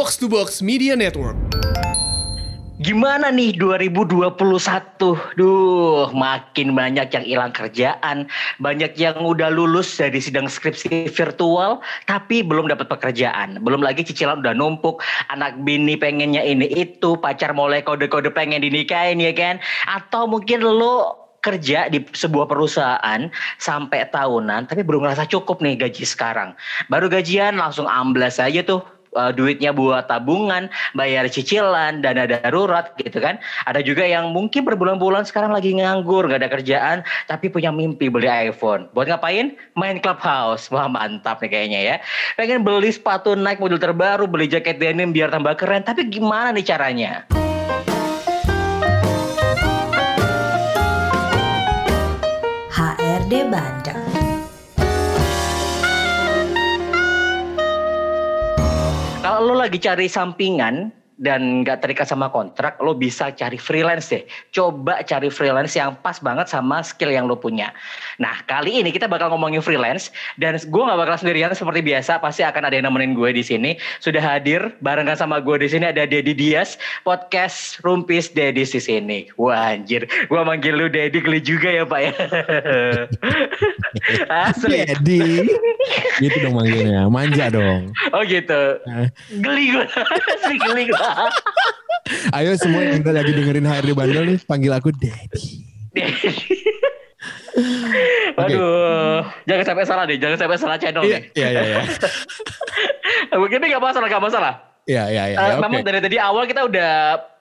Box to Box Media Network. Gimana nih 2021? Duh, makin banyak yang hilang kerjaan, banyak yang udah lulus dari sidang skripsi virtual tapi belum dapat pekerjaan. Belum lagi cicilan udah numpuk, anak bini pengennya ini itu, pacar mulai kode-kode pengen dinikahin ya kan? Atau mungkin lo kerja di sebuah perusahaan sampai tahunan tapi belum ngerasa cukup nih gaji sekarang. Baru gajian langsung amblas aja tuh uh, duitnya buat tabungan, bayar cicilan, dana darurat gitu kan. Ada juga yang mungkin berbulan-bulan sekarang lagi nganggur, gak ada kerjaan, tapi punya mimpi beli iPhone. Buat ngapain? Main Clubhouse. Wah mantap nih kayaknya ya. Pengen beli sepatu naik model terbaru, beli jaket denim biar tambah keren, tapi gimana nih caranya? Kalau lagi cari sampingan dan nggak terikat sama kontrak, lo bisa cari freelance deh. Coba cari freelance yang pas banget sama skill yang lo punya. Nah kali ini kita bakal ngomongin freelance dan gue nggak bakal sendirian seperti biasa. Pasti akan ada yang nemenin gue di sini. Sudah hadir barengan sama gue di sini ada Dedi Dias, podcast Rumpis Dedi di sini. Wah anjir, gue manggil lu Dedi geli juga ya pak ya. Asli. Dedi. gitu dong manggilnya, manja dong. Oh gitu. Geli gue, asli geli gue. Ayo semua yang lagi dengerin HRD Bandel nih, panggil aku Dedi. Aduh, jangan sampai salah deh, jangan sampai salah channel Iya, nih. iya, iya. iya. Mungkin gak masalah, gak masalah. Iya, iya, iya. Eh, ya, Memang dari tadi awal kita udah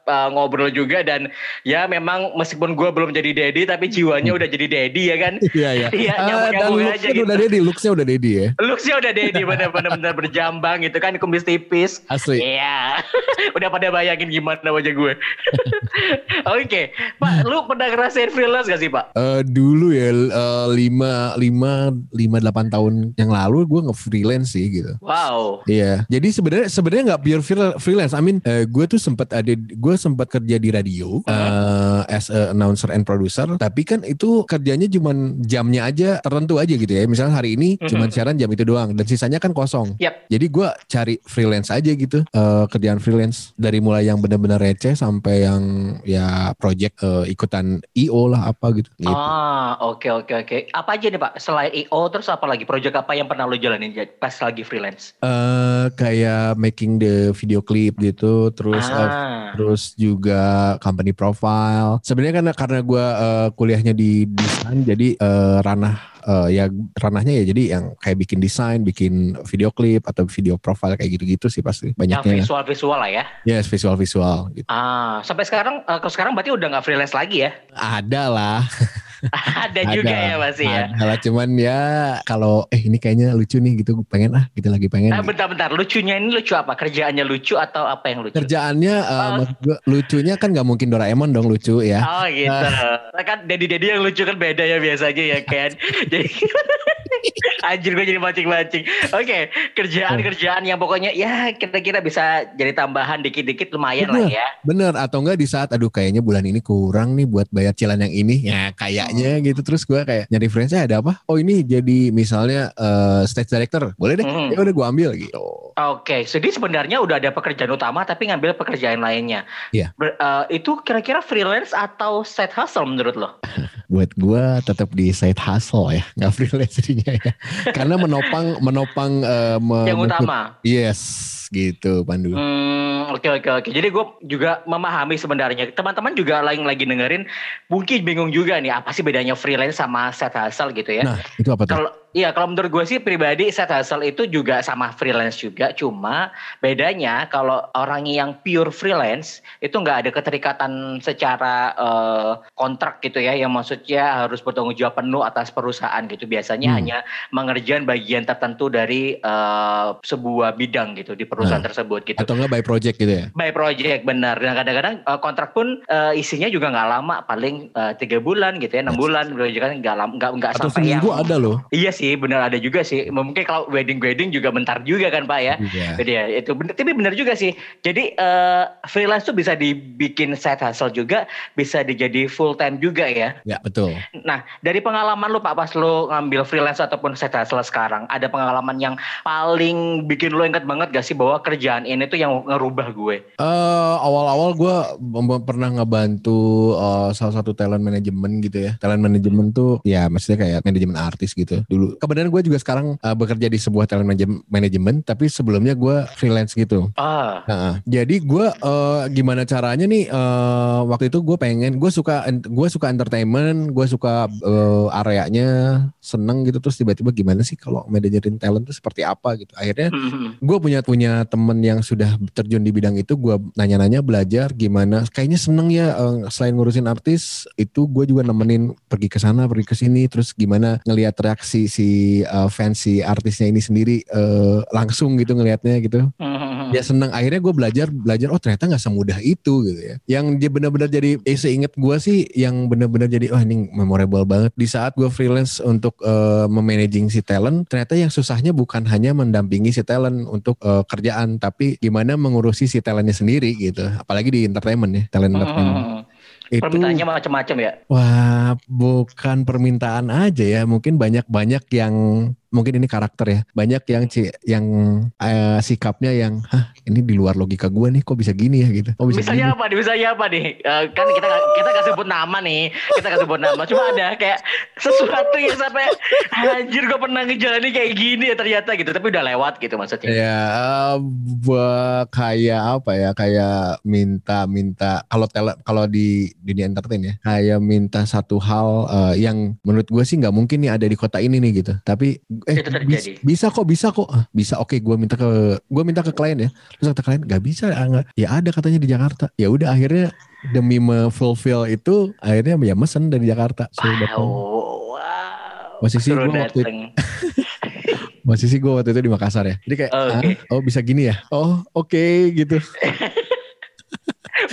uh, ngobrol juga dan ya memang meskipun gue belum jadi daddy tapi jiwanya udah jadi daddy ya kan. Iya, iya. Iya, Ah, dan looksnya gitu. udah Dedi, looksnya udah Dedi ya. Looksnya udah daddy bener-bener bener berjambang gitu kan kumis tipis. Asli. Iya, udah pada bayangin gimana wajah gue. Oke, Pak, lu pernah ngerasain freelance gak sih Pak? Eh, dulu ya eh, lima lima lima delapan tahun yang lalu gue nge freelance sih gitu. Wow. Iya, jadi sebenarnya sebenarnya nggak pure freel- freelance. I mean, eh, gue tuh sempat ada, gue sempat kerja di radio eh, as a announcer and producer. Tapi kan itu kerjanya cuman jamnya aja tertentu aja gitu ya. Misalnya hari ini Mhm. cuman siaran jam itu doang, dan sisanya kan kosong. Yap. Jadi gue cari freelance aja gitu, eh, kerjaan freelance dari mulai yang benar-benar receh sampai yang ya project eh, ikutan IO lah apa gitu. gitu. Ah, oke oke oke. Apa aja nih Pak? Selain IO terus apa lagi? Project apa yang pernah lo jalanin pas lagi freelance? Eh, kayak making the video clip gitu, terus ah. terus juga company profile. Sebenarnya karena karena gue kuliahnya di desain, jadi eh, ranah eh, ya ranahnya ya jadi yang kayak bikin desain, bikin video klip atau video profile kayak gitu-gitu sih pasti yang banyaknya. visual-visual lah ya. Yes, visual visual gitu. Ah, sampai sekarang eh, kalau sekarang berarti udah nggak freelance lagi ya? Ada lah, Ada juga ya masih ya. ada lah. Cuman ya kalau eh ini kayaknya lucu nih gitu, pengen ah gitu lagi pengen. Eh, bentar-bentar, lucunya ini lucu apa? Kerjaannya lucu atau apa yang lucu? Kerjaannya eh, Oh. gua, lucunya kan nggak mungkin Doraemon dong lucu ya. Oh gitu. Nah, kan dedi-dedi yang lucu kan beda ya biasanya ya kan. Jadi anjir gue jadi mancing-mancing. Oke, kerjaan-kerjaan yang pokoknya ya kira-kira bisa jadi tambahan dikit-dikit lumayan lah ya. Bener atau enggak di saat aduh kayaknya bulan ini kurang nih buat bayar cilan yang ini ya kayaknya gitu terus gua kayak nyari freelance ada apa oh ini jadi misalnya eh, stage director boleh deh Mhm. ya udah gua ambil gitu Oke, jadi sebenarnya udah ada pekerjaan utama tapi ngambil pekerjaan lainnya. Iya. Ber- eh, itu kira-kira freelance atau side hustle menurut lo? buat gua tetap di side hustle ya nggak freelance jadinya ya karena menopang menopang eh, me- yang utama. yes gitu Pandu Hmm, oke oke oke. Jadi gue juga memahami sebenarnya. Teman-teman juga lagi lagi dengerin, mungkin bingung juga nih apa sih bedanya freelance sama side hustle gitu ya. nah itu apa tuh Kalau iya kalau menurut gue sih pribadi side hustle itu juga sama freelance juga, cuma bedanya kalau orang yang pure freelance itu nggak ada keterikatan secara eh, kontrak gitu ya, yang maksudnya harus bertanggung jawab penuh atas perusahaan gitu. Biasanya Hmm. hanya mengerjakan bagian tertentu dari eh, sebuah bidang gitu di perusahaan Nah. tersebut gitu. atau enggak by project gitu ya By project benar. Dan kadang-kadang eh, kontrak pun eh, isinya juga nggak lama, paling tiga bulan gitu ya, enam bulan. Kan nggak lama, nggak nggak atau sampai yang seminggu ada loh Iya sih, benar ada juga sih. Mungkin kalau wedding-wedding juga bentar juga kan Pak ya. Iya. Jadi ya itu bener, tapi benar juga sih. Jadi eh, freelance tuh bisa dibikin side hustle juga, bisa dijadi full time juga ya. Ya betul. Nah, dari pengalaman lu Pak pas lu ngambil freelance ataupun side hustle sekarang, ada pengalaman yang paling bikin lu inget banget gak sih bahwa kerjaan ini tuh yang ngerubah gue? Eh awal-awal gue pernah ngebantu eh, salah satu talent manajemen gitu ya. Talent manajemen tuh ya maksudnya kayak manajemen artis gitu dulu. Kebetulan gue juga sekarang eh, bekerja di sebuah talent manajemen, tapi sebelumnya gue freelance gitu. Ah, Nah, jadi gue eh, gimana caranya nih eh, waktu itu gue pengen gue suka gue suka entertainment, gue suka eh, areanya seneng gitu. Terus tiba-tiba gimana sih kalau manajerin talent itu seperti apa gitu. Akhirnya hmm, gue punya punya temen yang sudah terjun di bidang itu gue nanya-nanya belajar gimana. Kayaknya seneng ya eh, selain ngurusin artis itu gue juga nemenin pergi ke sana pergi ke sini. Terus gimana ngelihat reaksi si eh, fans si artisnya ini sendiri eh, langsung gitu ngelihatnya gitu. Hmm, ya seneng. Akhirnya gue belajar belajar oh ternyata nggak semudah itu gitu ya. Yang dia benar-benar jadi eh seinget gue sih yang benar-benar jadi oh ini memorable banget. Di saat gue freelance untuk eh, memanaging si talent ternyata yang susahnya bukan hanya mendampingi si talent untuk eh, kerjaan tapi gimana mengurusi si talentnya sendiri gitu. Apalagi di entertainment ya talent entertainment. hmm. Itu Permintaannya macam-macam ya. wah bukan permintaan aja ya mungkin banyak-banyak yang mungkin ini karakter ya banyak yang ci- yang eh, sikapnya yang hah ini di luar logika gue nih kok bisa gini ya gitu oh bisa gini Misalnya apa nih? Misalnya apa nih? Eh, kan kita kita gak sebut nama nih, kita gak sebut nama. Cuma ada kayak sesuatu yang sampai anjir gue pernah ngejalanin kayak gini ya ternyata gitu. Tapi udah lewat gitu maksudnya. Ya, gua kayak apa ya? Kayak minta-minta kalau tele, kalau di dunia entertain ya, kayak minta satu hal eh, yang menurut gue sih nggak mungkin nih ada di kota ini nih gitu. Tapi eh Itu terjadi. bis- bisa kok, bisa kok, Ah, bisa. Oke, gua minta ke, gua minta ke klien ya. Terus kata klien nggak bisa, ah, nggak. ya ada katanya di Jakarta. Ya udah akhirnya demi fulfill itu akhirnya ya mesen dari Jakarta. Datang. Wow, wow. Posisi Suruh gua waktu itu- dateng. Posisi gue waktu itu di Makassar ya. Jadi kayak, Oh, "Ah, oke. oh bisa gini ya? Oh oke gitu.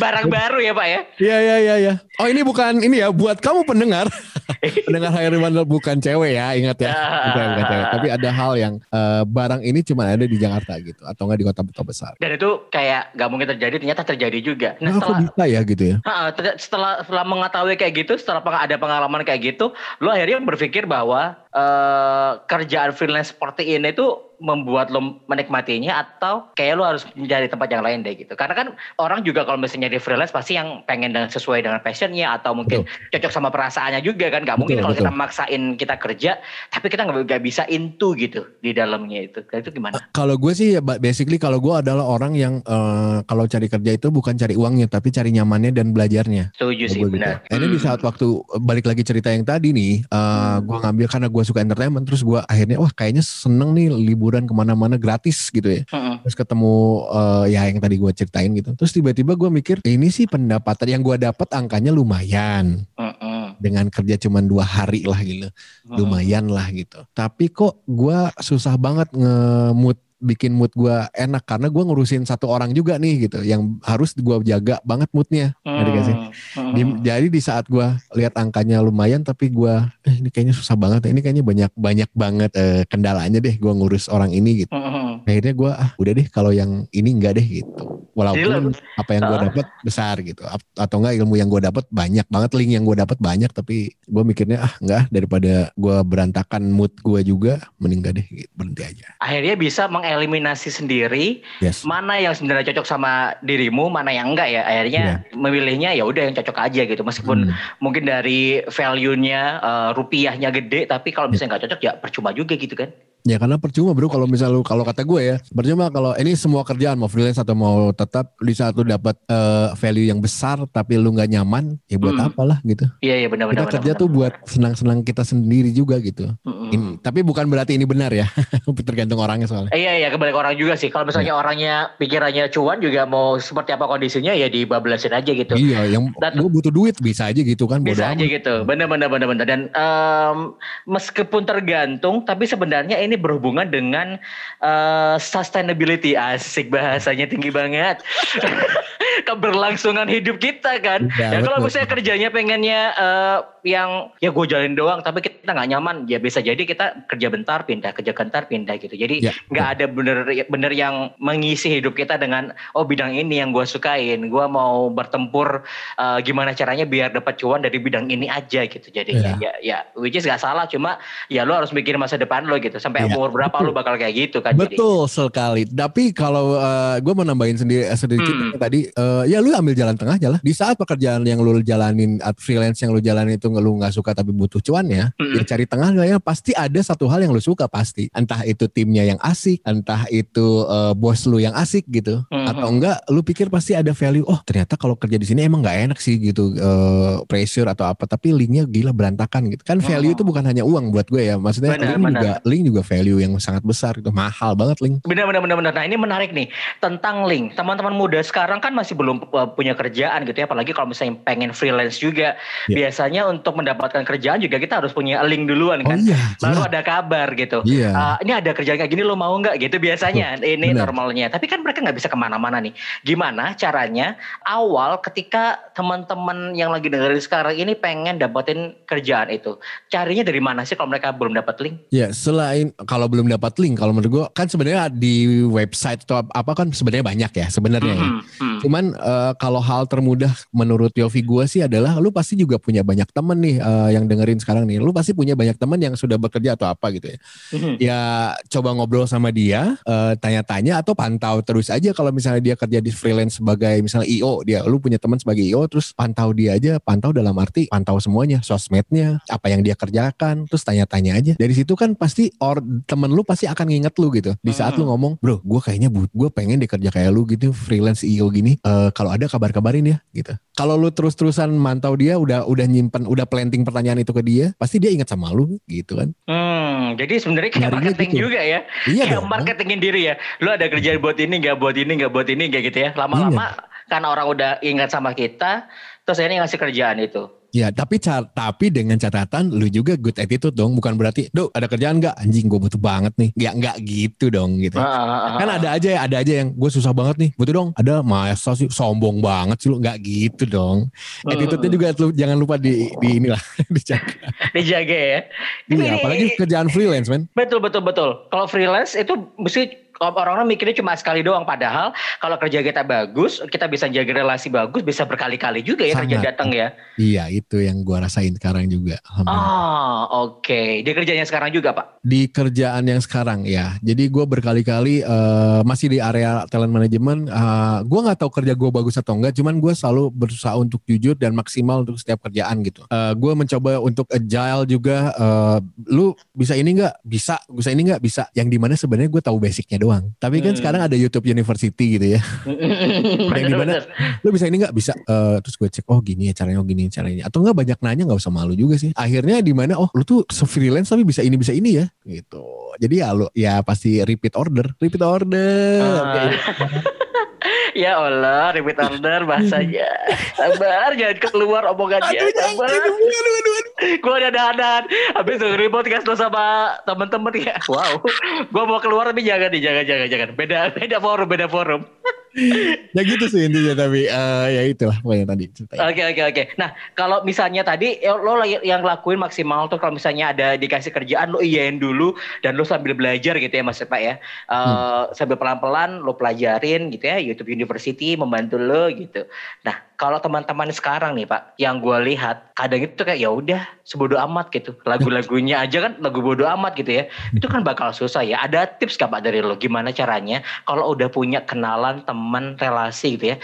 Barang baru ya Pak ya? Iya iya iya iya. Oh ini bukan ini ya buat kamu pendengar. pendengar Hayri Mandel bukan cewek ya, ingat ya. Bukan, bukan cewek. Tapi ada hal yang eh, barang ini cuma ada di Jakarta gitu atau enggak di kota-kota besar. Dan itu kayak gak mungkin terjadi, ternyata terjadi juga. Nah Nah, setelah bisa ya gitu ya? Ter- setelah setelah mengetahui kayak gitu, setelah ada pengalaman kayak gitu, lo akhirnya berpikir bahwa eh, kerjaan freelance seperti ini tuh membuat lo menikmatinya atau kayak lo harus mencari tempat yang lain deh gitu. Karena kan orang juga kalau misalnya di freelance pasti yang pengen dengan sesuai dengan passionnya atau mungkin cocok sama perasaannya juga kan. Gak mungkin Betul, kalau betul. kita maksain kita kerja, tapi kita nggak nggak bisa into gitu di dalamnya itu. Itu gimana? Kalau gue sih ya, ba- basically kalau gue adalah orang yang eh, kalau cari kerja itu bukan cari uangnya tapi cari nyamannya dan belajarnya. Setuju sih gitu. benar. Nah, ini di Hmm. saat waktu balik lagi cerita yang tadi nih, uh, gue ngambil karena gue suka entertainment, terus gue akhirnya wah kayaknya seneng nih liburan ke mana-mana gratis gitu ya. Mm-mm. Terus ketemu uh, ya yang tadi gue ceritain gitu. Terus tiba-tiba gue mikir ini sih pendapatan yang gue dapat angkanya lumayan Mm-mm. dengan kerja cuma dua hari lah gitu, Mm-mm. lumayan lah gitu. Tapi kok gue susah banget nge-mood bikin mood gue enak karena gue ngurusin satu orang juga nih gitu yang harus gue jaga banget moodnya ngerti gak sih? Hmm. Di- jadi di saat gua lihat angkanya lumayan tapi gua eh ini kayaknya susah banget ya. ini kayaknya banyak banyak banget eh, kendalanya deh gua ngurus orang ini gitu Mm-mm. akhirnya gua ah udah deh kalau yang ini enggak deh gitu walaupun Jadi apa yang gua Ah. dapat besar gitu atau enggak ilmu yang gua dapat banyak banget link yang gua dapat banyak tapi gua mikirnya ah enggak daripada gua berantakan mood gua juga mending enggak deh gitu, berhenti aja akhirnya bisa mengeliminasi sendiri yes mana yang sebenarnya cocok sama dirimu, mana yang enggak ya. Akhirnya memilihnya ya udah yang cocok aja gitu. Meskipun Hmm. mungkin dari value-nya eh, rupiahnya gede, tapi kalau Ya. misalnya nggak cocok ya percuma juga gitu kan. Ya karena percuma bro kalau misal lu kalau kata gue ya percuma kalau ini semua kerjaan mau freelance atau mau tetap di saat lu dapat eh, value yang besar tapi lu nggak nyaman ya buat Hmm. apalah gitu. Iya iya Kita benar-benar. kerja tuh buat senang-senang kita sendiri juga gitu. Mm-mm. Ini, tapi bukan berarti ini benar ya. Tergantung orangnya soalnya. Eh, Iya iya kebalik orang juga sih. Kalau misalnya Iya. orangnya pikirannya cuan juga mau seperti apa kondisinya ya dibablasin aja gitu. Iya, yang Dan- gue butuh duit bisa aja gitu kan. Bisa aja amat. gitu, bener-bener bener-bener dan em, meskipun tergantung, tapi sebenarnya ini berhubungan dengan eh, sustainability. Asik bahasanya tinggi banget. keberlangsungan hidup kita kan. Ya, ya kalau misalnya kerjanya pengennya uh, yang ya gue jalin doang tapi kita nggak nyaman ya bisa jadi kita kerja bentar pindah kerja bentar pindah gitu. Jadi ya, nggak ya, ada bener bener yang mengisi hidup kita dengan oh bidang ini yang gue sukain. Gue mau bertempur uh, gimana caranya biar dapat cuan dari bidang ini aja gitu jadi ya. Ya, ya which is gak salah cuma ya lo harus mikir masa depan lo gitu. Sampai ya, umur berapa lo bakal kayak gitu kan betul jadi. sekali tapi kalau uh, eh, gue mau nambahin sendiri sedikit hmm. tadi uh, ya lu ambil jalan tengah aja lah di saat pekerjaan yang lu jalanin freelance yang lu jalanin itu lu nggak suka tapi butuh cuan ya, mm-hmm. ya cari tengah ya pasti ada satu hal yang lu suka pasti. Entah itu timnya yang asik, entah itu uh, bos lu yang asik gitu, mm-hmm. atau enggak lu pikir pasti ada value. Oh ternyata kalau kerja di sini emang nggak enak sih gitu, uh, pressure atau apa. Tapi linknya gila berantakan gitu. Kan value oh. itu bukan hanya uang buat gue ya, maksudnya bener, link bener. juga link juga value yang sangat besar gitu, mahal banget link. Benar benar benar benar. Nah ini menarik nih tentang link. Teman-teman muda sekarang kan masih belum uh, punya kerjaan gitu ya, apalagi kalau misalnya pengen freelance juga. Yeah. Biasanya untuk mendapatkan kerjaan juga kita harus punya link duluan oh kan. Oh, iya, Baru ada kabar gitu. Iya. Uh, ini ada kerjaan kayak gini lo mau nggak gitu biasanya. Ini bener. normalnya. Tapi kan mereka nggak bisa ke mana-mana nih. Gimana caranya awal ketika teman-teman yang lagi dengerin sekarang ini pengen dapetin kerjaan itu. Carinya dari mana sih kalau mereka belum dapat link? Ya selain kalau belum dapat link, kalau menurut gue kan sebenarnya di website atau apa kan sebenarnya banyak ya sebenarnya. Mm -hmm. ya. Cuman uh, kalau hal termudah menurut Yofi gue sih adalah lu pasti juga punya banyak temen nih uh, yang dengerin sekarang nih, lu pasti punya banyak teman yang sudah bekerja atau apa gitu ya. Mm-hmm. Ya coba ngobrol sama dia, uh, tanya-tanya atau pantau terus aja kalau misalnya dia kerja di freelance sebagai misalnya IO, dia lu punya teman sebagai IO terus pantau dia aja, pantau dalam arti pantau semuanya, sosmednya, apa yang dia kerjakan, terus tanya-tanya aja. Dari situ kan pasti or temen lu pasti akan nginget lu gitu. Di saat lu ngomong, "Bro, gue kayaknya gue pengen dikerja kayak lu gitu, freelance IO gini. Uh, kalau ada kabar-kabarin ya." gitu. Kalau lu terus-terusan mantau dia udah udah nyimpen udah planting pertanyaan itu ke dia, pasti dia ingat sama lu gitu kan. Hmm, jadi sebenarnya kayak Nyarinya marketing gitu. juga ya. Iya kayak dong. marketingin diri ya. Lu ada kerjaan buat ini nggak buat ini nggak buat ini kayak gitu ya. Lama-lama iya. karena orang udah ingat sama kita, terus ini ngasih kerjaan itu. Ya, tapi tapi dengan catatan lu juga good attitude dong, bukan berarti, "Duh, ada kerjaan nggak? Anjing gue butuh banget nih." Ya nggak gitu dong gitu. Ah, ah, ah, kan ada aja ya, ada aja yang gue susah banget nih, butuh dong. Ada masa sih sombong banget sih lu, nggak gitu dong. Uh, Attitude-nya juga lu jangan lupa di di inilah dijaga. dijaga ya. Iya, apalagi kerjaan freelance, man. Betul betul betul. Kalau freelance itu mesti orang-orang mikirnya cuma sekali doang padahal kalau kerja kita bagus kita bisa jaga relasi bagus bisa berkali-kali juga ya Sangat. kerja datang ya. Iya itu yang gua rasain sekarang juga oh oke. Okay. di kerjanya sekarang juga pak? Di kerjaan yang sekarang ya. Jadi gua berkali-kali uh, masih di area talent management uh, gua nggak tahu kerja gua bagus atau enggak cuman gua selalu berusaha untuk jujur dan maksimal untuk setiap kerjaan gitu. Uh, gua mencoba untuk agile juga uh, lu bisa ini nggak? Bisa. Bisa ini nggak? Bisa. Yang di mana sebenarnya gue tahu basicnya doang. Tapi kan hmm. sekarang ada YouTube University gitu ya. yang di mana lu bisa ini nggak bisa uh, terus gue cek oh gini ya caranya oh gini caranya atau nggak banyak nanya nggak usah malu juga sih. Akhirnya di mana oh lu tuh freelance tapi bisa ini bisa ini ya gitu. Jadi ya lu ya pasti repeat order, repeat order. Uh. ya Allah, repeat order bahasanya. Sabar, jangan keluar omongannya. Aduh, Sabar. Aduh, aduh, aduh, aduh. Gue udah dadan. Habis dengerin podcast lo sama temen-temen ya. Wow. Gue mau keluar tapi jangan nih, jangan, jangan, jangan. Beda, beda forum, beda forum ya gitu sih intinya tapi uh, ya itulah pokoknya tadi Oke oke oke. Nah kalau misalnya tadi ya, lo yang lakuin maksimal tuh kalau misalnya ada dikasih kerjaan lo iyain dulu dan lo sambil belajar gitu ya mas Pak ya. Uh, hmm. Sambil pelan-pelan lo pelajarin gitu ya YouTube University membantu lo gitu. Nah kalau teman-teman sekarang nih Pak, yang gue lihat kadang itu kayak ya udah sebodoh amat gitu. Lagu-lagunya aja kan lagu bodoh amat gitu ya. Itu kan bakal susah ya. Ada tips gak Pak dari lo gimana caranya kalau udah punya kenalan teman relasi gitu ya,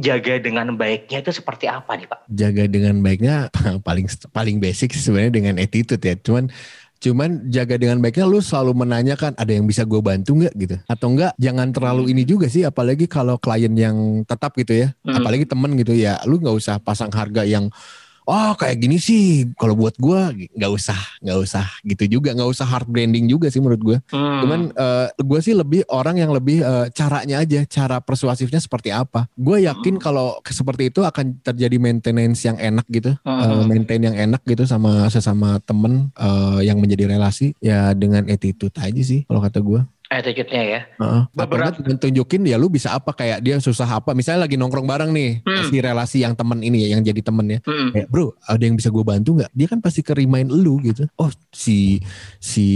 jaga dengan baiknya itu seperti apa nih Pak? Jaga dengan baiknya paling paling basic sebenarnya dengan attitude ya. Cuman Cuman jaga dengan baiknya lu selalu menanyakan ada yang bisa gue bantu nggak gitu. Atau enggak jangan terlalu ini juga sih apalagi kalau klien yang tetap gitu ya. Hmm. Apalagi temen gitu ya. Lu nggak usah pasang harga yang oh kayak gini sih kalau buat gue nggak usah nggak usah gitu juga nggak usah hard branding juga sih menurut gue hmm. cuman uh, eh, gue sih lebih orang yang lebih uh, caranya aja cara persuasifnya seperti apa gue yakin hmm. kalau seperti itu akan terjadi maintenance yang enak gitu hmm. uh, maintain yang enak gitu sama sesama temen uh, yang menjadi relasi ya dengan attitude aja sih kalau kata gue attitude-nya ya. Uh, Beberapa- tunjukin ya lu bisa apa kayak dia susah apa. Misalnya lagi nongkrong bareng nih Hmm. si relasi yang temen ini ya yang jadi temennya. Mm-mm. Kayak bro ada yang bisa gue bantu nggak? Dia kan pasti ke remind lu gitu. Oh si si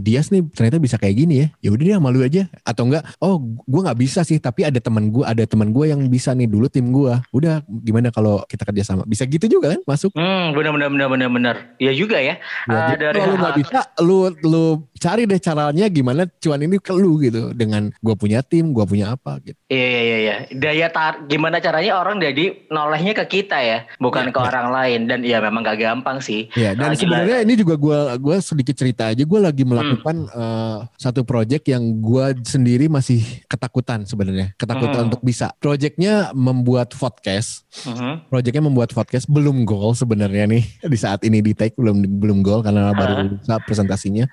Dias nih ternyata bisa kayak gini ya. Ya udah dia malu aja. Atau enggak? Oh gue nggak bisa sih tapi ada teman gue ada teman gue yang bisa nih dulu tim gue. Udah gimana kalau kita kerja sama? Bisa gitu juga kan masuk. Hmm, benar benar benar benar benar. Ya juga ya. Ya, jadi dari kalau lu nggak bisa, lu lu cari deh caranya gimana cuan ini ke lu gitu dengan gue punya tim, gue punya apa gitu. Iya iya iya iya. Daya tar gimana caranya orang jadi nolehnya ke kita ya, bukan Iya, ke orang lain dan ya memang gak gampang sih. Ya dan sebenarnya ini juga gue gua sedikit cerita aja, gue lagi melakukan eh, satu project yang gue sendiri masih ketakutan sebenarnya, ketakutan Hmm. untuk bisa. Projectnya membuat podcast, Mhm. projectnya membuat podcast belum goal sebenarnya nih di saat ini di take belum belum goal karena baru bisa presentasinya.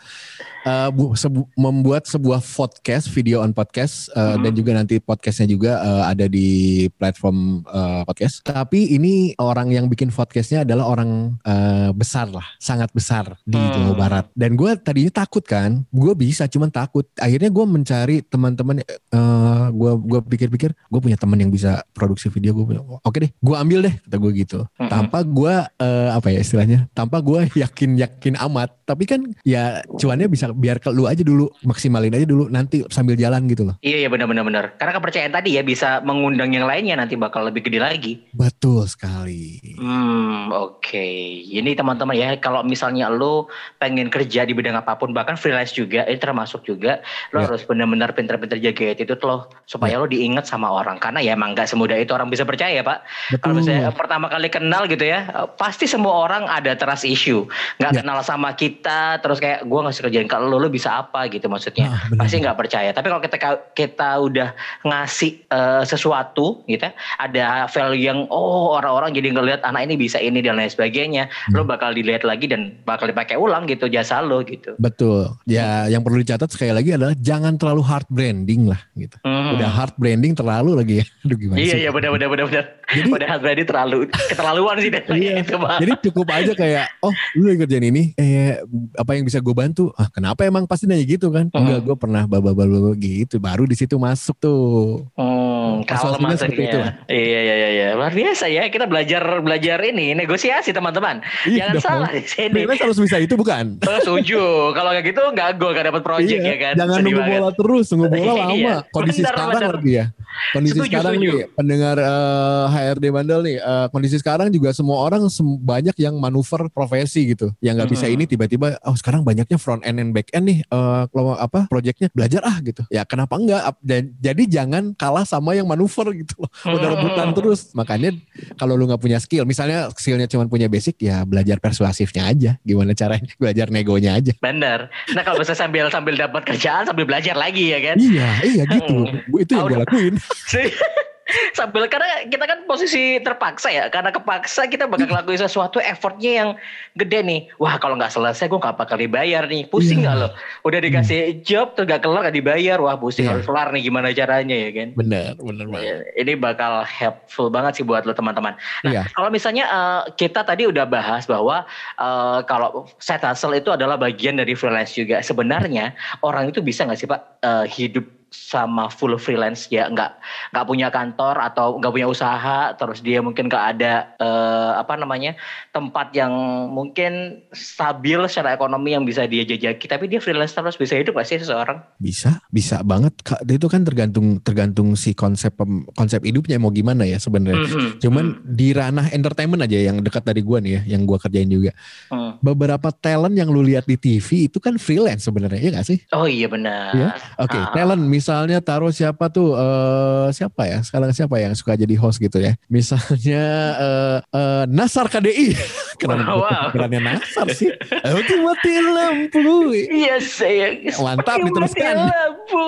Eh, bu- sebu- membuat sebuah podcast video on podcast eh, Hmm. dan juga nanti podcastnya juga eh, ada di platform eh, podcast. Tapi ini orang yang bikin podcastnya adalah orang eh, besar lah, sangat besar di Hmm. Jawa Barat. Dan gue tadinya takut kan, gue bisa cuman takut. Akhirnya gue mencari teman-teman. eh gue gue pikir-pikir, gue punya teman yang bisa produksi video. Gue oke deh, gue ambil deh kata gue gitu. Mhm. Tanpa gue eh, apa ya istilahnya, tanpa gue yakin yakin amat. Tapi kan ya cuannya bisa biar ke lu aja dulu, maksimalin aja dulu. Nanti sambil jalan gitu loh. Iya iya benar benar benar. Karena kepercayaan tadi ya bisa mengundang yang lainnya nanti bakal lebih gede lagi. Betul sekali. Hmm, oke. Ini teman-teman ya, kalau misalnya lo pengen kerja di bidang apa pun, bahkan freelance juga, ini termasuk juga, lo Ya. harus benar-benar pinter-pinter jaga attitude lo, supaya lo diingat sama orang. Karena ya emang gak semudah itu orang bisa percaya, Pak. Kalau misalnya pertama kali kenal gitu ya, eh, pasti semua orang ada trust issue. Nggak Ya. kenal sama kita, terus kayak gue ngasih kerjain ke lo, lo bisa apa gitu maksudnya. Ah, pasti nggak percaya. Tapi kalau kita kita udah ngasih eh, sesuatu gitu, ya, ada value yang oh orang-orang jadi ngelihat anak ini bisa ini dan lain sebagainya, Hmm. lo bakal dilihat lagi dan bakal dipakai ulang gitu jasa lo gitu. Betul. Ya, yang perlu dicatat sekali lagi adalah jangan terlalu hard branding lah gitu. Hmm. Udah hard branding terlalu lagi ya. Aduh gimana Iya sih? iya benar benar benar benar. Jadi- Padahal berarti terlalu keterlaluan sih dan Iya. itu. Jadi cukup aja kayak, oh lu lagi kerjain ini, eh apa yang bisa gue bantu? Ah kenapa emang pasti nanya gitu kan? Hmm. Enggak, gue pernah bawa-bawa gitu, baru di situ masuk tuh. Hmm, kalau seperti itu. Iya iya iya iya. Luar biasa ya kita belajar belajar ini negosiasi teman-teman. Iya Jangan dong. salah di sini. Harus bisa itu bukan? Oh, setuju. Kalau kayak gitu nggak gol gak dapat project Iya, ya kan. Jangan Sedih nunggu banget. bola terus, nunggu bola lama. Iya, Kondisi benar, sekarang benar. lagi ya. Kondisi Setuju, sekarang setuju. nih, pendengar eh, HRD Bandel nih, eh, kondisi sekarang juga semua orang sem- banyak yang manuver profesi gitu. Yang nggak bisa Mhm. ini tiba-tiba, oh sekarang banyaknya front end and back end nih, eh, kalau apa projectnya belajar ah gitu. Ya kenapa enggak? Dan- Jadi jangan kalah sama yang manuver gitu loh. Udah rebutan terus. Makanya kalau lu nggak punya skill, misalnya skillnya cuma punya basic, ya belajar persuasifnya aja. Gimana caranya? Belajar negonya aja. Bener. Nah kalau bisa sambil sambil dapat kerjaan sambil belajar lagi ya kan. Iya, iya gitu. Hmm. Itu yang gue lakuin. sambil karena kita kan posisi terpaksa ya karena kepaksa kita bakal ngelakuin sesuatu effortnya yang gede nih wah kalau nggak selesai gue nggak bakal dibayar nih pusing Iya. nggak lo udah dikasih job terus gak kelar gak dibayar wah pusing Iya. harus kelar nih gimana caranya ya kan Bener, bener banget. Ya, ini bakal helpful banget sih buat lo teman-teman. Nah, Iya. kalau misalnya eh, kita tadi udah bahas bahwa eh, kalau side hustle itu adalah bagian dari freelance juga. Sebenarnya orang itu bisa nggak sih pak eh, hidup sama full freelance ya nggak nggak punya kantor atau nggak punya usaha terus dia mungkin nggak ada eh, apa namanya tempat yang mungkin stabil secara ekonomi yang bisa dia jajaki tapi dia freelance terus bisa hidup nggak sih seseorang? Bisa, bisa banget. Kak, Itu kan tergantung tergantung si konsep konsep hidupnya mau gimana ya sebenarnya. Mhm. Cuman di ranah entertainment aja yang dekat dari gua nih ya, yang gua kerjain juga. Hmm. Beberapa talent yang lu lihat di TV itu kan freelance sebenarnya, ya gak sih? Oh iya benar. Iya. Oke, Ah. talent misalnya taruh siapa tuh eh siapa ya? Sekarang siapa yang suka jadi host gitu ya? Misalnya eh eh, Nasar KDI. Kenapa Wow. wow. kepikirannya Nasar sih? Mati mati lampu. Yes, saya Mantap, diteruskan. mati lampu.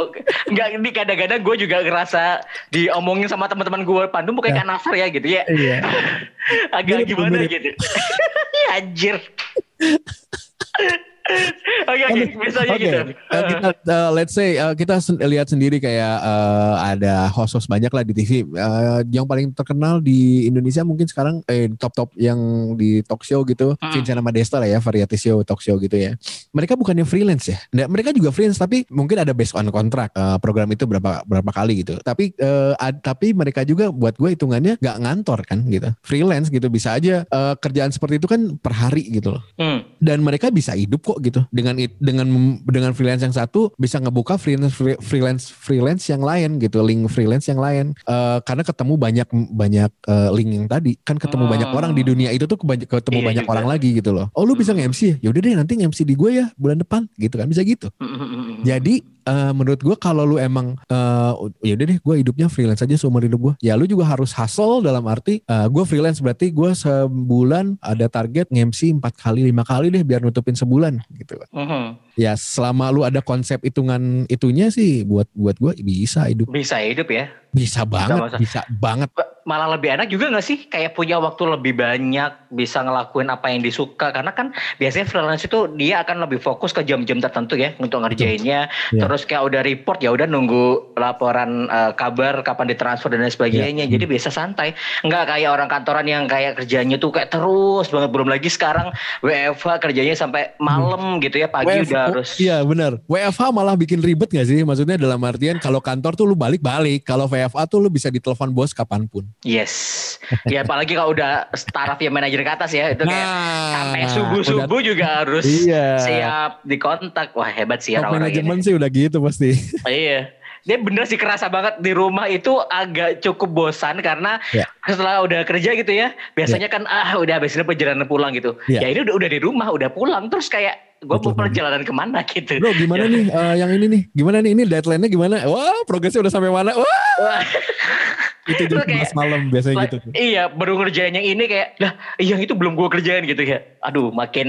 Enggak, ini kadang-kadang gue juga ngerasa diomongin sama teman-teman gue Pandu kayak Ya. kan Nasar ya gitu ya. Iya. Agak Mirip, gimana mirip. gitu. Anjir. Oke oke, biasanya Oke, gitu. uh, kita uh, let's say uh, kita sen- lihat sendiri kayak uh, ada host-host banyak lah di TV. Uh, yang paling terkenal di Indonesia mungkin sekarang eh top-top yang di talk show gitu, Hmm. Vincent sama Desta lah ya, variety show, talk show gitu ya. Mereka bukannya freelance ya? Nah, mereka juga freelance tapi mungkin ada based on kontrak uh, program itu berapa berapa kali gitu. Tapi uh, ad- tapi mereka juga buat gue hitungannya nggak ngantor kan gitu. Freelance gitu bisa aja uh, kerjaan seperti itu kan per hari gitu loh Hmm. dan mereka bisa hidup kok gitu dengan it- dengan dengan freelance yang satu bisa ngebuka freelance free- freelance freelance yang lain gitu link freelance yang lain Eh, karena ketemu banyak banyak eh, link yang tadi kan ketemu Hmm. banyak orang di dunia itu tuh kebany- ketemu Iya banyak juga. orang lagi gitu loh oh lu bisa Hmm. nge-MC ya yaudah deh nanti nge-MC di gue ya bulan depan gitu kan bisa gitu Hmm, hmm, jadi eh, menurut gue kalau lu emang eh ya udah deh gue hidupnya freelance aja seumur hidup gue. Ya lu juga harus hustle dalam arti eh, gue freelance berarti gue sebulan ada target nge-MC empat kali lima kali deh biar nutupin sebulan gitu. Hmm. Ya selama lu ada konsep hitungan itunya sih buat buat gue bisa hidup Bisa hidup ya. bisa banget masa. bisa banget. Malah lebih enak juga gak sih? Kayak punya waktu lebih banyak, bisa ngelakuin apa yang disuka. Karena kan biasanya freelance itu dia akan lebih fokus ke jam-jam tertentu ya untuk ngerjainnya. Iya. Terus kayak udah report ya udah nunggu laporan eh, kabar kapan ditransfer dan lain sebagainya. Iya. Jadi bisa santai. Nggak kayak orang kantoran yang kayak kerjanya tuh kayak terus banget. Belum lagi sekarang WFH kerjanya sampai malam gitu ya. Pagi WF udah harus. Iya benar. WFH malah bikin ribet gak sih? Maksudnya dalam artian kalau kantor tuh lu balik-balik. Kalau WFA tuh lu bisa ditelepon bos kapan pun. Yes. Ya apalagi kalau udah staraf ya manajer ke atas ya. Itu kayak sampai Nah, subuh-subuh juga harus Iya. siap dikontak. Wah hebat sih orang-orang manajemen sih udah gitu pasti. Iya. Dia bener sih kerasa banget di rumah itu agak cukup bosan karena Ya. setelah udah kerja gitu ya, biasanya kan ah udah habis ini perjalanan pulang gitu. Ya. Ya ini udah udah di rumah, udah pulang terus kayak gue mau perjalanan ke mana gitu. Bro gimana Ya. nih eh, yang ini nih? Gimana nih ini deadline-nya gimana? Wah progresnya udah sampai mana? Wah itu jam kayak- 11 malam biasanya Lah, gitu. Iya, baru ngerjain yang ini kayak, lah yang itu belum gue kerjain gitu ya. Aduh, makin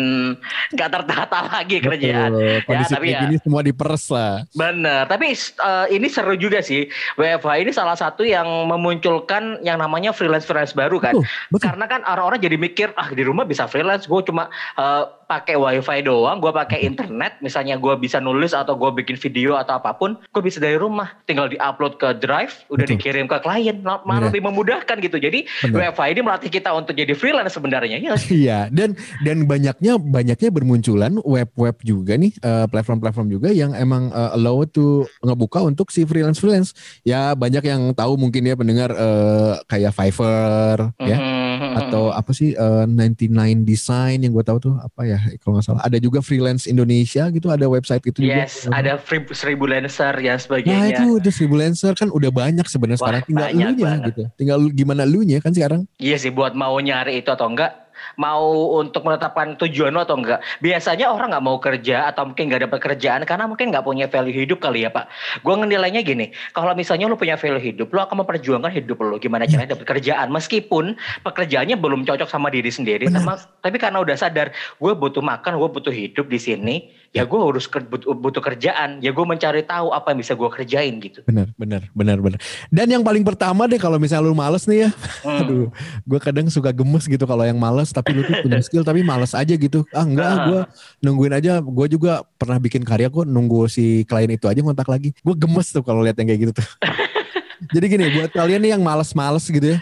gak tertata lagi kerjaan. Betul. Ya, Kondisi tapi kayak ya gini semua diperes lah. bener. Tapi eh, ini seru juga sih. WFH ini salah satu yang memunculkan yang namanya freelance-freelance baru kan. Betul, betul. Karena kan orang-orang jadi mikir, ah di rumah bisa freelance, gue cuma eh, pakai wifi doang, gue pakai internet, misalnya gue bisa nulis atau gue bikin video atau apa pun, gue bisa dari rumah, tinggal diupload ke Drive, udah Betul. dikirim ke klien, malah Bener. lebih memudahkan gitu. Jadi Bener. WFH ini melatih kita untuk jadi freelance sebenarnya, ya? Iya, dan dan banyaknya banyaknya bermunculan web-web juga nih eh, platform-platform juga yang emang eh, allow to ngebuka untuk si freelance freelance. Ya banyak yang tahu mungkin ya pendengar eh, kayak Fiverr ya Mhm. Atau apa sih eh, 99 Design yang gue tahu tuh apa ya kalau nggak salah. Ada juga freelance Indonesia gitu, ada website gitu juga. Yes, ada free, seribu lancer Nah sebagainya. itu udah freelancer kan udah banyak sebenarnya sekarang tinggal elunya banget. gitu. Tinggal lu- gimana lu nya kan sekarang. Iya sih buat mau nyari itu atau enggak mau untuk menetapkan tujuan lo atau enggak? Biasanya orang nggak mau kerja atau mungkin nggak dapat kerjaan karena mungkin nggak punya value hidup kali ya pak. Gue ngenilainya gini kalau misalnya lo punya value hidup lo akan memperjuangkan hidup lo. Gimana Iya. caranya dapat kerjaan? Meskipun pekerjaannya belum cocok sama diri sendiri sama tapi karena udah sadar gue butuh makan gue butuh hidup di sini ya gue harus butuh, kerjaan ya gue mencari tahu apa yang bisa gue kerjain gitu Bener, bener, bener, bener. Dan yang paling pertama deh kalau misalnya lu males nih ya, Hmm. Aduh, gue kadang suka gemes gitu kalau yang males tapi lu tuh punya skill tapi males aja gitu. Ah enggak, Ah. gue nungguin aja. Gue juga pernah bikin karya kok nunggu si klien itu aja ngontak lagi. Gue gemes tuh kalau lihat yang kayak gitu tuh. Jadi gini, buat kalian nih yang males-males gitu ya,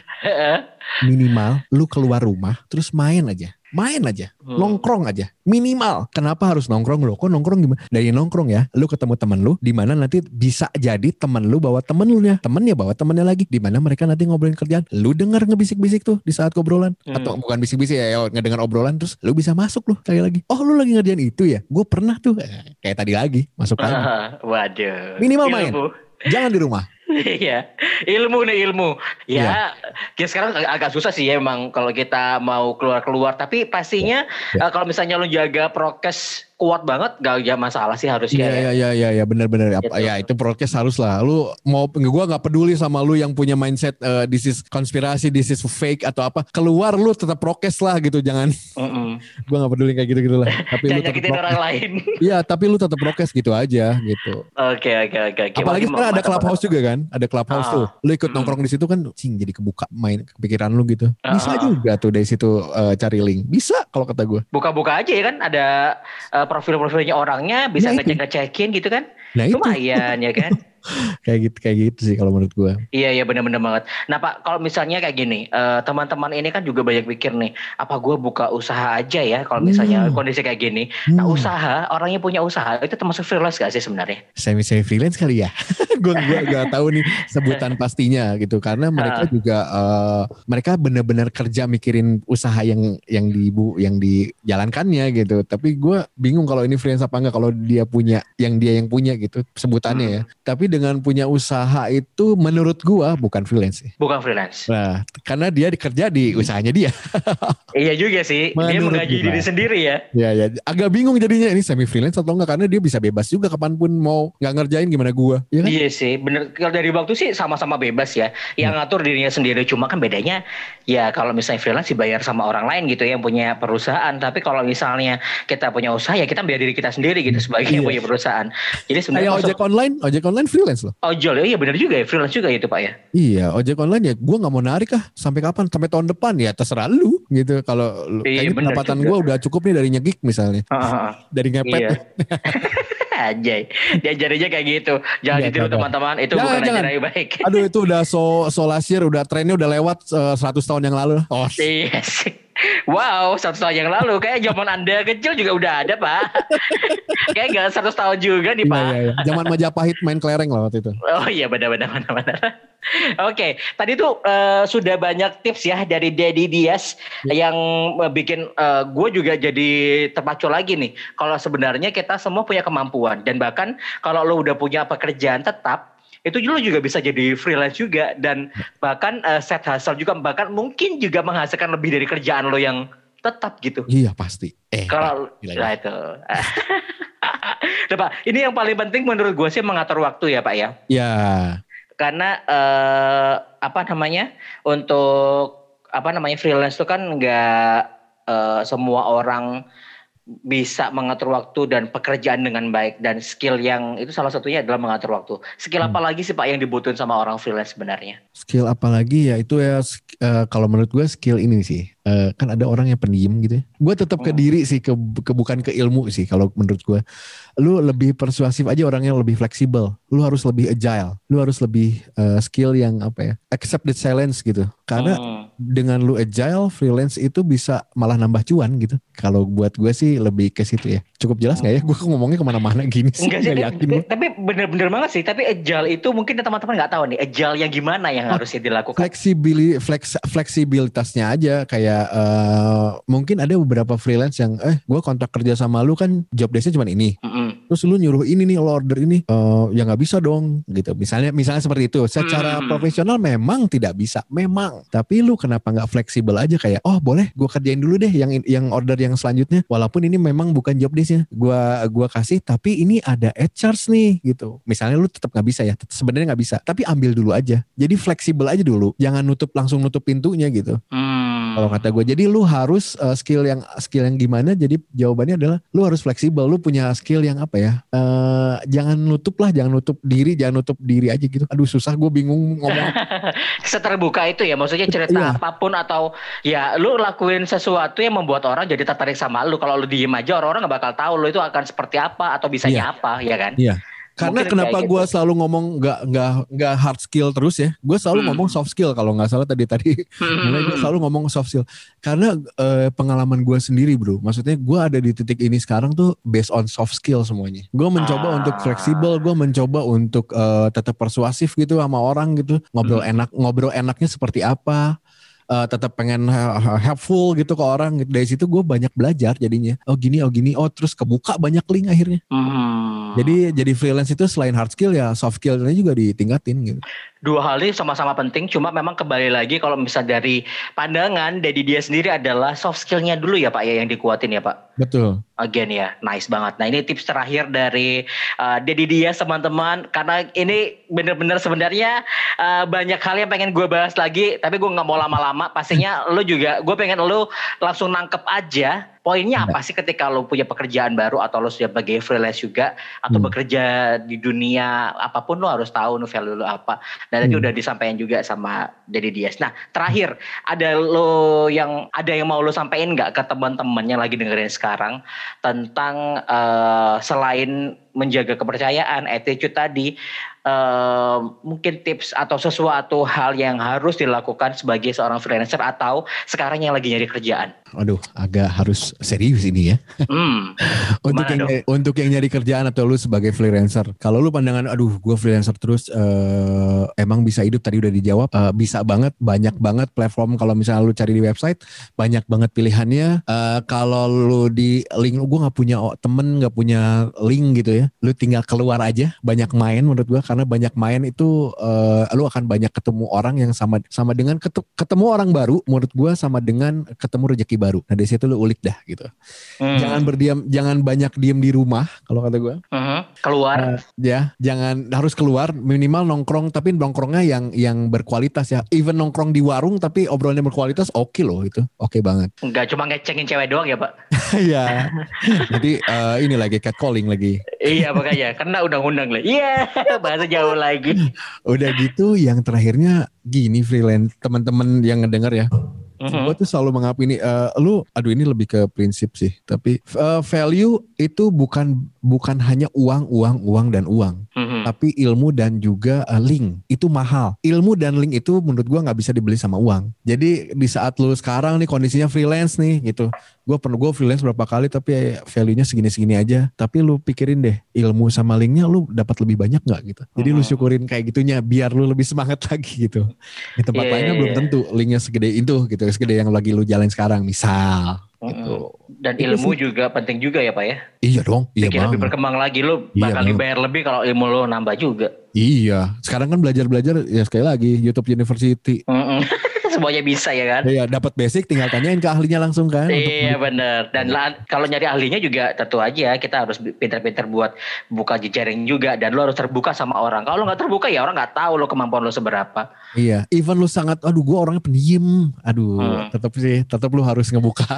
minimal lu keluar rumah terus main aja. Main aja, Hmm. nongkrong aja, minimal. Kenapa harus nongkrong lo? Kok nongkrong gimana? Dari nongkrong ya, lu ketemu temen lu, di mana nanti bisa jadi temen lu bawa temen lu nya, temennya bawa temennya lagi, di mana mereka nanti ngobrolin kerjaan. Lu denger ngebisik-bisik tuh di saat ngobrolan, Hmm. atau bukan bisik-bisik ya, ya ngedenger obrolan terus lu bisa masuk lu sekali lagi. Oh lu lagi ngerjain itu ya? Gue pernah tuh, Eh, kayak tadi lagi, masuk lagi. Waduh. Minimal main. Jangan di rumah. Iya, ilmu nih ilmu. Iya. Ya, ya sekarang ag- agak susah sih ya emang kalau kita mau keluar-keluar. Tapi pastinya Ya. eh, kalau misalnya lu jaga prokes kuat banget, gak ya masalah sih harusnya. Iya ya. iya iya iya ya, benar-benar Apa- Gitu. ya itu prokes harus lah. Lu mau gua nggak peduli sama lu yang punya mindset eh, this is konspirasi, this is fake atau apa. Keluar lu tetap prokes lah gitu. Jangan Mm-mm. gua nggak peduli kayak gitu-gitu lah. Tapi lu tetap orang lain. Iya, tapi lu tetap prokes gitu aja gitu. Oke oke oke. oke. Apalagi sekarang ada clubhouse juga kan? Ada clubhouse Ah. tuh. Lu ikut Mm. nongkrong di situ kan, cing jadi kebuka main kepikiran lu gitu. Bisa Ah. juga tuh dari situ eh, cari link. Bisa kalau kata gue. Buka-buka aja ya kan ada eh, profil-profilnya orangnya, bisa Nah, itu. ngecek-ngecekin gitu kan. Nah itu Lumayan ya kan. kayak gitu kayak gitu sih kalau menurut gue. Iya iya benar-benar banget. Nah Pak, kalau misalnya kayak gini, eh, teman-teman ini kan juga banyak pikir nih, apa gue buka usaha aja ya kalau misalnya Hmm. kondisi kayak gini. Nah Hmm. usaha, orangnya punya usaha itu termasuk freelance gak sih sebenarnya? semi semi freelance kali ya. gue gua gak tahu nih sebutan pastinya gitu karena mereka Ah. juga eh, mereka benar-benar kerja mikirin usaha yang yang di yang dijalankannya gitu. Tapi gue bingung kalau ini freelance apa enggak kalau dia punya yang dia yang punya gitu sebutannya ya. Tapi dengan punya usaha itu menurut gua bukan freelance. Bukan freelance. Nah, karena dia dikerja di usahanya dia. Iya juga sih, dia Menurut menggaji gua. diri sendiri ya. ya ya agak bingung jadinya ini semi freelance atau enggak karena dia bisa bebas juga kapan pun mau nggak ngerjain gimana gua. Ya kan? Iya sih, bener. Kalau dari waktu sih sama-sama bebas ya. Yang Hmm. ngatur dirinya sendiri. Cuma kan bedanya ya kalau misalnya freelance dibayar sama orang lain gitu ya yang punya perusahaan. Tapi kalau misalnya kita punya usaha ya kita bayar diri kita sendiri gitu sebagai yang Iya. punya perusahaan. Jadi sebenarnya ojek online, ojek online freelance loh. ojol ya, iya bener juga ya freelance juga itu pak ya. Iya, ojek online ya gue nggak mau narik ah sampai kapan? Sampai tahun depan ya terserah lu gitu. Kalau Iya, kayaknya pendapatan gue udah cukup nih dari nyegik misalnya, Heeh. dari ngepet. Iya. Anjay, diajarinya kayak gitu. Jangan Iya, ditiru teman-teman, itu Jangan, bukan jangan. ajaran yang baik. Aduh itu udah so so last year, udah trennya udah lewat eh, 100 tahun yang lalu. Oh, Iya sih. Wow, satu tahun yang lalu kayak zaman anda kecil juga udah ada pak. kayak gak satu tahun juga nih iya, pak. iya, iya. Zaman Majapahit main kelereng loh waktu itu. Oh iya benar-benar benar-benar. Oke, tadi tuh eh, sudah banyak tips ya dari Daddy Dias yang eh, bikin gue juga jadi terpacu lagi nih. Kalau sebenarnya kita semua punya kemampuan dan bahkan kalau lo udah punya pekerjaan tetap itu lo juga bisa jadi freelance juga dan bahkan eh, set hustle juga bahkan mungkin juga menghasilkan lebih dari kerjaan lo yang tetap gitu. Iya pasti. Eh, Kalau gila, nah itu. Nah, Pak, ini yang paling penting menurut gue sih mengatur waktu ya Pak ya ya karena eh, apa namanya untuk apa namanya freelance itu kan nggak eh, semua orang bisa mengatur waktu dan pekerjaan dengan baik dan skill yang itu salah satunya adalah mengatur waktu. Skill Hmm. apa lagi sih Pak yang dibutuhin sama orang freelance sebenarnya? Skill apa lagi ya itu ya eh, kalau menurut gue skill ini sih Eh, kan ada orang yang pendiam gitu ya. Gue tetap ke Hmm. diri sih ke, ke bukan ke ilmu sih kalau menurut gue lu lebih persuasif aja orangnya lebih fleksibel lu harus lebih agile lu harus lebih eh, skill yang apa ya accept the challenge gitu. Karena Hmm. dengan lu agile freelance itu bisa malah nambah cuan gitu. Kalau buat gue sih lebih ke situ ya. Cukup jelas nggak ya? Gue ngomongnya ke mana-mana gini sih Enggak sih, tapi- yakin gue tapi bener-bener banget sih. Tapi agile itu mungkin teman-teman nggak tahu nih, agile yang gimana yang Ah, harusnya dilakukan. fleksibili flex, fleksibilitasnya aja kayak eh, mungkin ada beberapa freelance yang eh gue kontrak kerja sama lu kan job desknya cuma ini Mm-mm. Terus lu nyuruh ini nih lo order ini. Eh ya nggak bisa dong gitu. Misalnya misalnya seperti itu. Secara Hmm. profesional memang tidak bisa memang. Tapi lu kenapa nggak fleksibel aja kayak oh boleh gue kerjain dulu deh yang yang order yang selanjutnya. Walaupun ini memang bukan job desknya. Gue gua kasih tapi ini ada ad charge nih gitu. Misalnya lu tetap nggak bisa ya sebenarnya nggak bisa. Tapi ambil dulu aja. Jadi fleksibel aja dulu. Jangan nutup langsung nutup pintunya gitu. Hmm. Kalau kata gue. Jadi lu harus uh, skill yang skill yang gimana jadi jawabannya adalah lu harus fleksibel. Lu punya skill yang apa ya? Eh, jangan nutup lah jangan nutup diri jangan nutup diri aja gitu. Aduh susah gue bingung ngomong. Seterbuka itu ya maksudnya cerita Iya. apa pun atau ya lu lakuin sesuatu yang membuat orang jadi tertarik sama lu. Kalau lu diem aja orang-orang nggak bakal tahu lu itu akan seperti apa atau bisanya Iya. apa ya kan? Iya. Karena Mungkin kenapa gue gitu. selalu ngomong nggak nggak nggak hard skill terus ya gue selalu Hmm. ngomong soft skill kalau nggak salah tadi tadi mulai gue Hmm. selalu ngomong soft skill karena eh, pengalaman gue sendiri bro maksudnya gue ada di titik ini sekarang tuh based on soft skill semuanya gue mencoba Ah. untuk fleksibel gue mencoba untuk eh, tetap persuasif gitu sama orang gitu ngobrol Hmm. enak ngobrol enaknya seperti apa eh, tetap pengen helpful gitu ke orang gitu. dari situ gue banyak belajar jadinya oh gini oh gini oh terus kebuka banyak link akhirnya Hmm. jadi jadi freelance itu selain hard skill ya soft skillnya juga ditingkatin gitu dua hal ini sama-sama penting cuma memang kembali lagi kalau misalnya dari pandangan dari dia sendiri adalah soft skillnya dulu ya pak ya yang dikuatin ya pak betul Again ya, nice banget. Nah ini tips terakhir dari uh, Dedi Dias teman-teman. Karena ini bener-bener sebenarnya uh, banyak hal yang pengen gue bahas lagi. Tapi gue nggak mau lama-lama. Pastinya lu juga, gue pengen lu langsung nangkep aja Poinnya apa sih ketika lo punya pekerjaan baru atau lo sudah sebagai freelance juga atau hmm. bekerja di dunia apa pun lo harus tahu no value lo apa. Dan hmm. udah disampaikan juga sama Dedi Dias. Nah terakhir ada lo yang ada yang mau lo sampaikan nggak ke teman-teman yang lagi dengerin sekarang tentang uh, selain menjaga kepercayaan, attitude tadi, uh, mungkin tips atau sesuatu hal yang harus dilakukan sebagai seorang freelancer atau sekarang yang lagi nyari kerjaan? Aduh, agak harus serius ini ya. Hmm, untuk yang dong? untuk yang nyari kerjaan atau lu sebagai freelancer, kalau lu pandangan, aduh, gue freelancer terus, uh, emang bisa hidup tadi udah dijawab, uh, bisa banget, banyak banget platform kalau misalnya lu cari di website, banyak banget pilihannya. Uh, kalau lu di link, gue nggak punya temen, nggak punya link gitu ya lu tinggal keluar aja banyak main menurut gua karena banyak main itu uh, lu akan banyak ketemu orang yang sama sama dengan ketemu orang baru menurut gua sama dengan ketemu rezeki baru nah dari situ lu ulik dah gitu hmm. jangan berdiam jangan banyak diem di rumah kalau kata gua hmm. keluar uh, ya jangan harus keluar minimal nongkrong tapi nongkrongnya yang yang berkualitas ya even nongkrong di warung tapi obrolannya berkualitas oke okay loh itu oke okay banget nggak cuma ngecengin cewek doang ya pak Iya. Jadi uh, ini lagi catcalling lagi. iya makanya karena undang-undang lah. Iya bahasa jauh lagi. Udah gitu yang terakhirnya gini freelance teman-teman yang ngedenger ya. Mm-hmm. Gue tuh selalu menganggap ini, uh, lu, aduh ini lebih ke prinsip sih. Tapi uh, value itu bukan bukan hanya uang, uang, uang dan uang, mm-hmm. tapi ilmu dan juga uh, link itu mahal. Ilmu dan link itu menurut gue nggak bisa dibeli sama uang. Jadi di saat lu sekarang nih kondisinya freelance nih gitu, gue pernah gue freelance berapa kali tapi value-nya segini-segini aja. Tapi lu pikirin deh ilmu sama linknya lu dapat lebih banyak nggak gitu. Jadi mm-hmm. lu syukurin kayak gitunya biar lu lebih semangat lagi gitu. Di tempat yeah, lainnya yeah. belum iya. tentu linknya segede itu gitu segede yang lagi lu jalan sekarang misal mm-hmm. gitu. Dan ilmu itu juga penting juga ya pak ya? Iya dong. Iya Bikin lebih berkembang lagi lu iya bakal dibayar lebih kalau ilmu lu nambah juga. Iya. Sekarang kan belajar belajar ya sekali lagi YouTube University. Mm-hmm. semuanya bisa ya kan? Iya, dapat basic tinggal tanyain ke ahlinya langsung kan. Iya benar. Dan lah, kalau nyari ahlinya juga tentu aja kita harus pintar-pintar buat buka jejaring juga dan lo harus terbuka sama orang. Kalau lo nggak terbuka ya orang nggak tahu lo kemampuan lo seberapa. Iya, even lo sangat, aduh gue orangnya pendiam, aduh hmm. tetap sih, tetap lo harus ngebuka.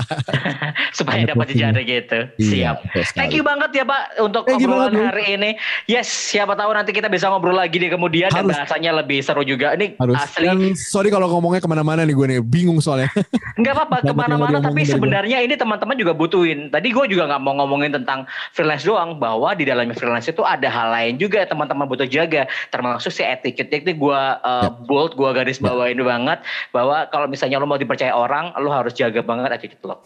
Supaya dapat jejaring gitu. Iya, Siap. Thank you banget ya Pak untuk Thank obrolan hari ini. Yes, siapa tahu nanti kita bisa ngobrol lagi di kemudian harus. dan bahasanya lebih seru juga. Ini harus. asli. Dan sorry kalau ngomongnya ke mana ke mana-mana nih gue nih bingung soalnya nggak apa-apa ke mana-mana tapi sebenarnya ini teman-teman juga butuhin tadi gue juga nggak mau ngomongin tentang freelance doang bahwa di dalamnya freelance itu ada hal lain juga teman-teman butuh jaga termasuk si etiket ini gue uh, ya. bold gue garis ya. bawain ya. banget bahwa kalau misalnya lo mau dipercaya orang lo harus jaga banget etiket lo